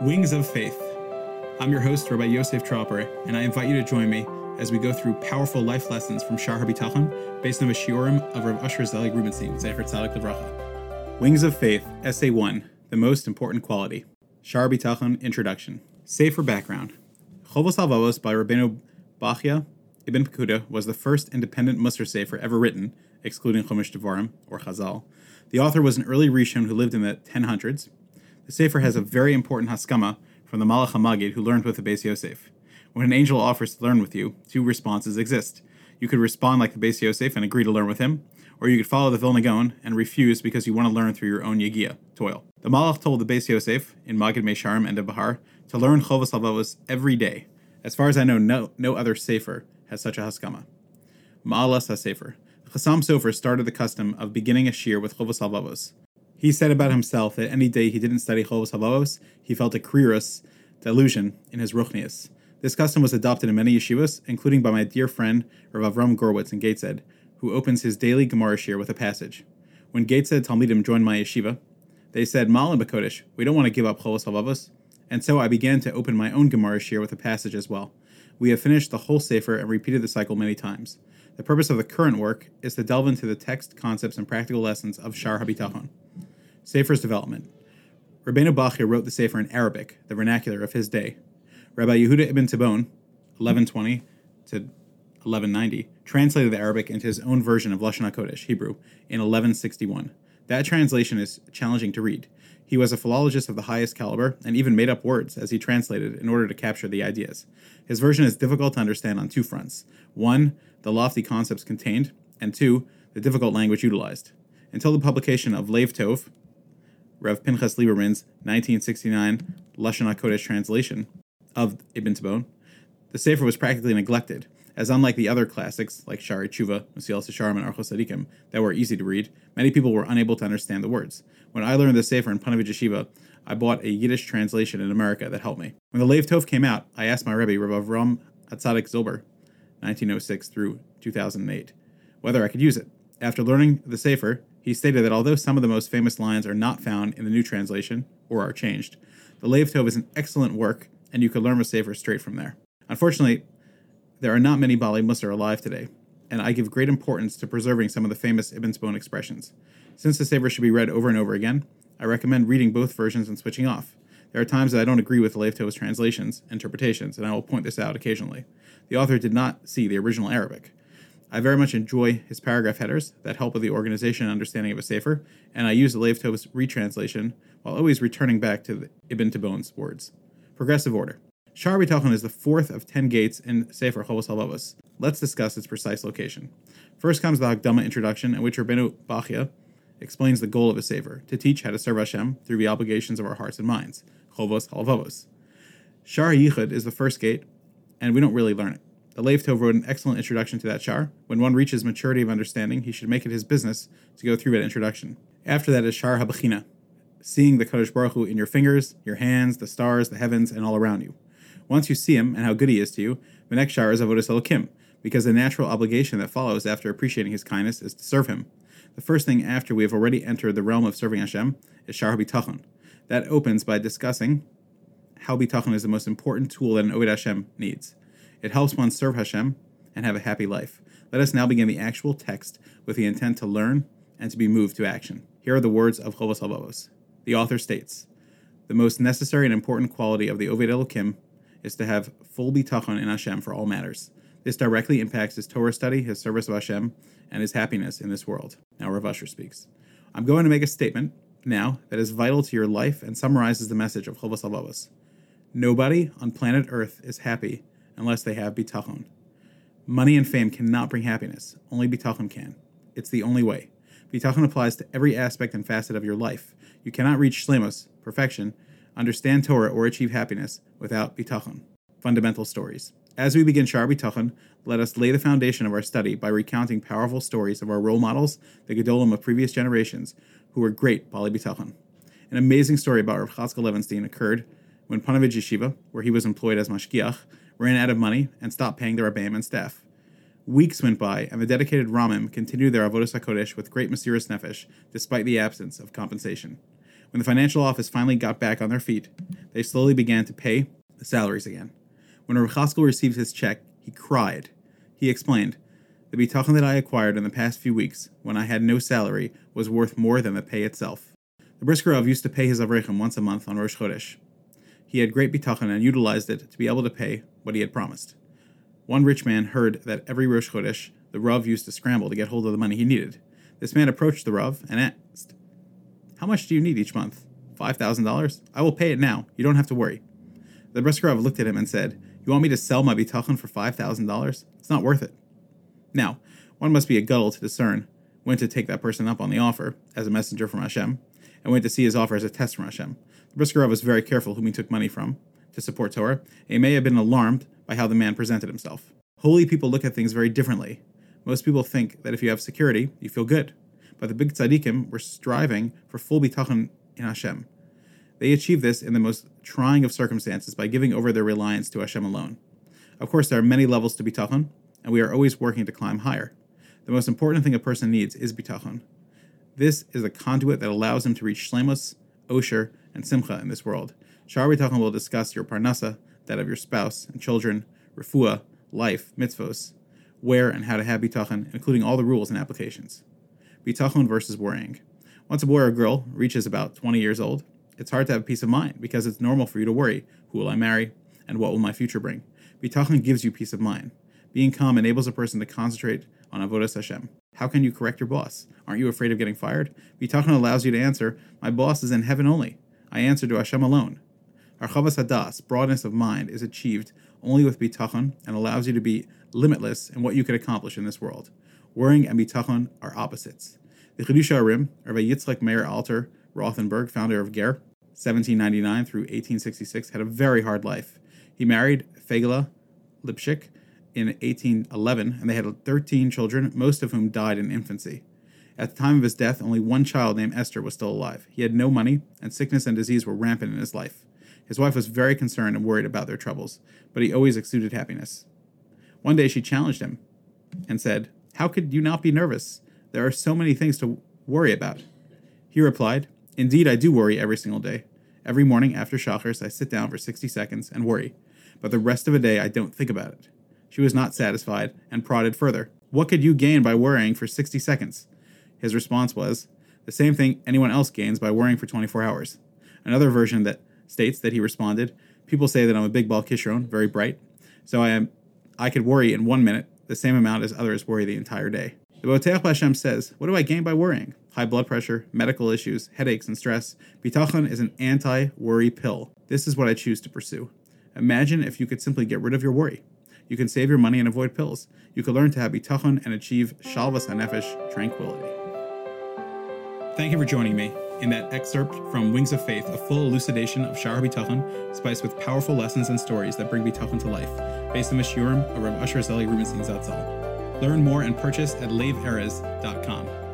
Wings of Faith. I'm your host, Rabbi Yosef Tropper, and I invite you to join me as we go through powerful life lessons from Shar HaBitachon based on the shiurim of Rav Usher Zelig Rubenstein, Zecher Tzadik Levracha. Wings of Faith, Essay 1, The Most Important Quality. Shar HaBitachon Introduction. Sefer background. Chovos HaLevavos by Rabbeinu Bachya Ibn Pekuda was the first independent Musar Sefer ever written, excluding Chumash Devarim, or Chazal. The author was an early Rishon who lived in the 1000s the Sefer has a very important haskama from the Malach HaMagid who learned with the Beis Yosef. When an angel offers to learn with you, two responses exist. You could respond like the Beis Yosef and agree to learn with him, or you could follow the Vilna Gaon and refuse because you want to learn through your own Yegia, toil. The Malach told the Beis Yosef in Magid Mesharim and Bahar to learn Chovos HaLevavos every day. As far as I know, no, no other Sefer has such a haskama. Ma'alas HaSefer. Chassam Sofer started the custom of beginning a shiur with Chovos HaLevavos. He said about himself that any day he didn't study Chovos HaLevavos, he felt a kriros, delusion, in his ruchnias. This custom was adopted in many yeshivas, including by my dear friend Rav Avram Gurwicz in Gateshead, who opens his daily Gemara shiur with a passage. When Gateshead Talmidim joined my yeshiva, they said, Ma'alin Bakodesh, we don't want to give up Chovos HaLevavos. And so I began to open my own Gemara shiur with a passage as well. We have finished the whole Sefer and repeated the cycle many times. The purpose of the current work is to delve into the text, concepts, and practical lessons of Shar HaBitachon. Sefer's development. Rabbeinu Bachya wrote the Sefer in Arabic, the vernacular of his day. Rabbi Yehuda ibn Tibbon, 1120 to 1190, translated the Arabic into his own version of Lashon HaKodesh, Hebrew, in 1161. That translation is challenging to read. He was a philologist of the highest caliber and even made up words as he translated in order to capture the ideas. His version is difficult to understand on two fronts one, the lofty concepts contained, and two, the difficult language utilized. Until the publication of Lev Tov, Rev Pinchas Lieberman's 1969 Lashon HaKodesh translation of Ibn Tibbon, the Sefer was practically neglected, as unlike the other classics like Shari Tshuva, Mesilas Yesharim, and Archos Tzaddikim that were easy to read, many people were unable to understand the words. When I learned the Sefer in Ponovezh Yeshiva, I bought a Yiddish translation in America that helped me. When the Lev Tov came out, I asked my Rebbe, Rav Avram Atzadik Zilber, 1906 through 2008, whether I could use it. After learning the Sefer, he stated that although some of the most famous lines are not found in the new translation or are changed, the Lev Tov is an excellent work, and you could learn Sefer straight from there. Unfortunately, there are not many Bali Musar alive today, and I give great importance to preserving some of the famous Ibn Tibbon expressions. Since the Sefer should be read over and over again, I recommend reading both versions and switching off. There are times that I don't agree with Lev Tov's translations, interpretations, and I will point this out occasionally. The author did not see the original Arabic. I very much enjoy his paragraph headers that help with the organization and understanding of a Sefer, and I use the Levtov's retranslation while always returning back to Ibn Tibbon's words. Progressive order. Shar Bitachon is the fourth of ten gates in Sefer Chovos HaLevavos. Let's discuss its precise location. First comes the Hagdama introduction, in which Rabbeinu Bachya explains the goal of a Sefer, to teach how to serve Hashem through the obligations of our hearts and minds. Chovos HaLevavos. Shar Yichud is the first gate, and we don't really learn it. The Lev wrote an excellent introduction to that shar. When one reaches maturity of understanding, he should make it his business to go through that introduction. After that is Shar Habachina, seeing the Kadosh Baruch Hu in your fingers, your hands, the stars, the heavens, and all around you. Once you see him and how good he is to you, the next shar is Avodas Elokim, because the natural obligation that follows after appreciating his kindness is to serve him. The first thing after we have already entered the realm of serving Hashem is Shar Habitachon. That opens by discussing how Bitachon is the most important tool that an Oved Hashem needs. It helps one serve Hashem and have a happy life. Let us now begin the actual text with the intent to learn and to be moved to action. Here are the words of HaLevavos. The author states, The most necessary and important quality of the Oved Elokim is to have full bitachon in Hashem for all matters. This directly impacts his Torah study, his service of Hashem, and his happiness in this world. Now Rav Usher speaks. I'm going to make a statement now that is vital to your life and summarizes the message of HaLevavos. Nobody on planet Earth is happy unless they have bitachon. Money and fame cannot bring happiness. Only bitachon can. It's the only way. Bitachon applies to every aspect and facet of your life. You cannot reach shlemos, perfection, understand Torah, or achieve happiness without bitachon. Fundamental stories. As we begin Shar Bitachon, let us lay the foundation of our study by recounting powerful stories of our role models, the Gedolim of previous generations, who were great Bali Bitachon. An amazing story about Rav Chatzkel Levenstein occurred when Ponovezh Yeshiva, where he was employed as mashgiach, ran out of money and stopped paying the Rebbeim and staff. Weeks went by, and the dedicated Ramim continued their Avodah HaKodesh with great Mesiras Nefesh, despite the absence of compensation. When the financial office finally got back on their feet, they slowly began to pay the salaries again. When Rav Chaskel received his check, he cried. He explained, The bitachon that I acquired in the past few weeks, when I had no salary, was worth more than the pay itself. The Brisker Rav used to pay his Avrechem once a month on Rosh Chodesh. He had great bitachon and utilized it to be able to pay what he had promised. One rich man heard that every Rosh Chodesh, the Rav used to scramble to get hold of the money he needed. This man approached the Rav and asked, How much do you need each month? $5,000? I will pay it now. You don't have to worry. The Brisker Rav looked at him and said, You want me to sell my bitachon for $5,000? It's not worth it. Now, one must be a guddle to discern when to take that person up on the offer as a messenger from Hashem, and went to see his offer as a test from Hashem. The Brisker Rav was very careful whom he took money from to support Torah, and he may have been alarmed by how the man presented himself. Holy people look at things very differently. Most people think that if you have security, you feel good. But the big tzaddikim were striving for full bitachon in Hashem. They achieved this in the most trying of circumstances by giving over their reliance to Hashem alone. Of course, there are many levels to bitachon, and we are always working to climb higher. The most important thing a person needs is bitachon. This is a conduit that allows him to reach shlemus, osher, and simcha in this world. Shar bitachon will discuss your parnasa, that of your spouse and children, refuah, life, mitzvos, where and how to have bitachon, including all the rules and applications. Bitachon versus worrying. Once a boy or girl reaches about 20 years old, it's hard to have peace of mind because it's normal for you to worry who will I marry and what will my future bring. Bitachon gives you peace of mind. Being calm enables a person to concentrate on avodas Hashem. How can you correct your boss? Aren't you afraid of getting fired? Bitachon allows you to answer, My boss is in heaven only. I answer to Hashem alone. Archavas hadas, broadness of mind, is achieved only with bitachon and allows you to be limitless in what you can accomplish in this world. Worrying and bitachon are opposites. The Chiddushei HaRim, Rabbi Yitzchak Meir Alter Rothenberg, founder of GER, 1799 through 1866, had a very hard life. He married Fegela Lipschik in 1811, and they had 13 children, most of whom died in infancy. At the time of his death, only one child named Esther was still alive. He had no money, and sickness and disease were rampant in his life. His wife was very concerned and worried about their troubles, but he always exuded happiness. One day she challenged him and said, How could you not be nervous? There are so many things to worry about. He replied, Indeed, I do worry every single day. Every morning after Shacharis, I sit down for 60 seconds and worry, but the rest of the day I don't think about it. She was not satisfied and prodded further. What could you gain by worrying for 60 seconds? His response was, The same thing anyone else gains by worrying for 24 hours. Another version that states that he responded, People say that I'm a big baal kishron, very bright, so I am I could worry in one minute the same amount as others worry the entire day. The Boteach Hashem says, What do I gain by worrying? High blood pressure, medical issues, headaches, and stress. Bitachon is an anti worry pill. This is what I choose to pursue. Imagine if you could simply get rid of your worry. You can save your money and avoid pills. You can learn to have bitachon and achieve shalvas hanefesh, tranquility. Thank you for joining me in that excerpt from Wings of Faith, a full elucidation of Shar Bitachon, spiced with powerful lessons and stories that bring Bitachon to life, based on the Shiurim of Rav Usher Zelig Rubenstein Zatzal. Learn more and purchase at laveerez.com.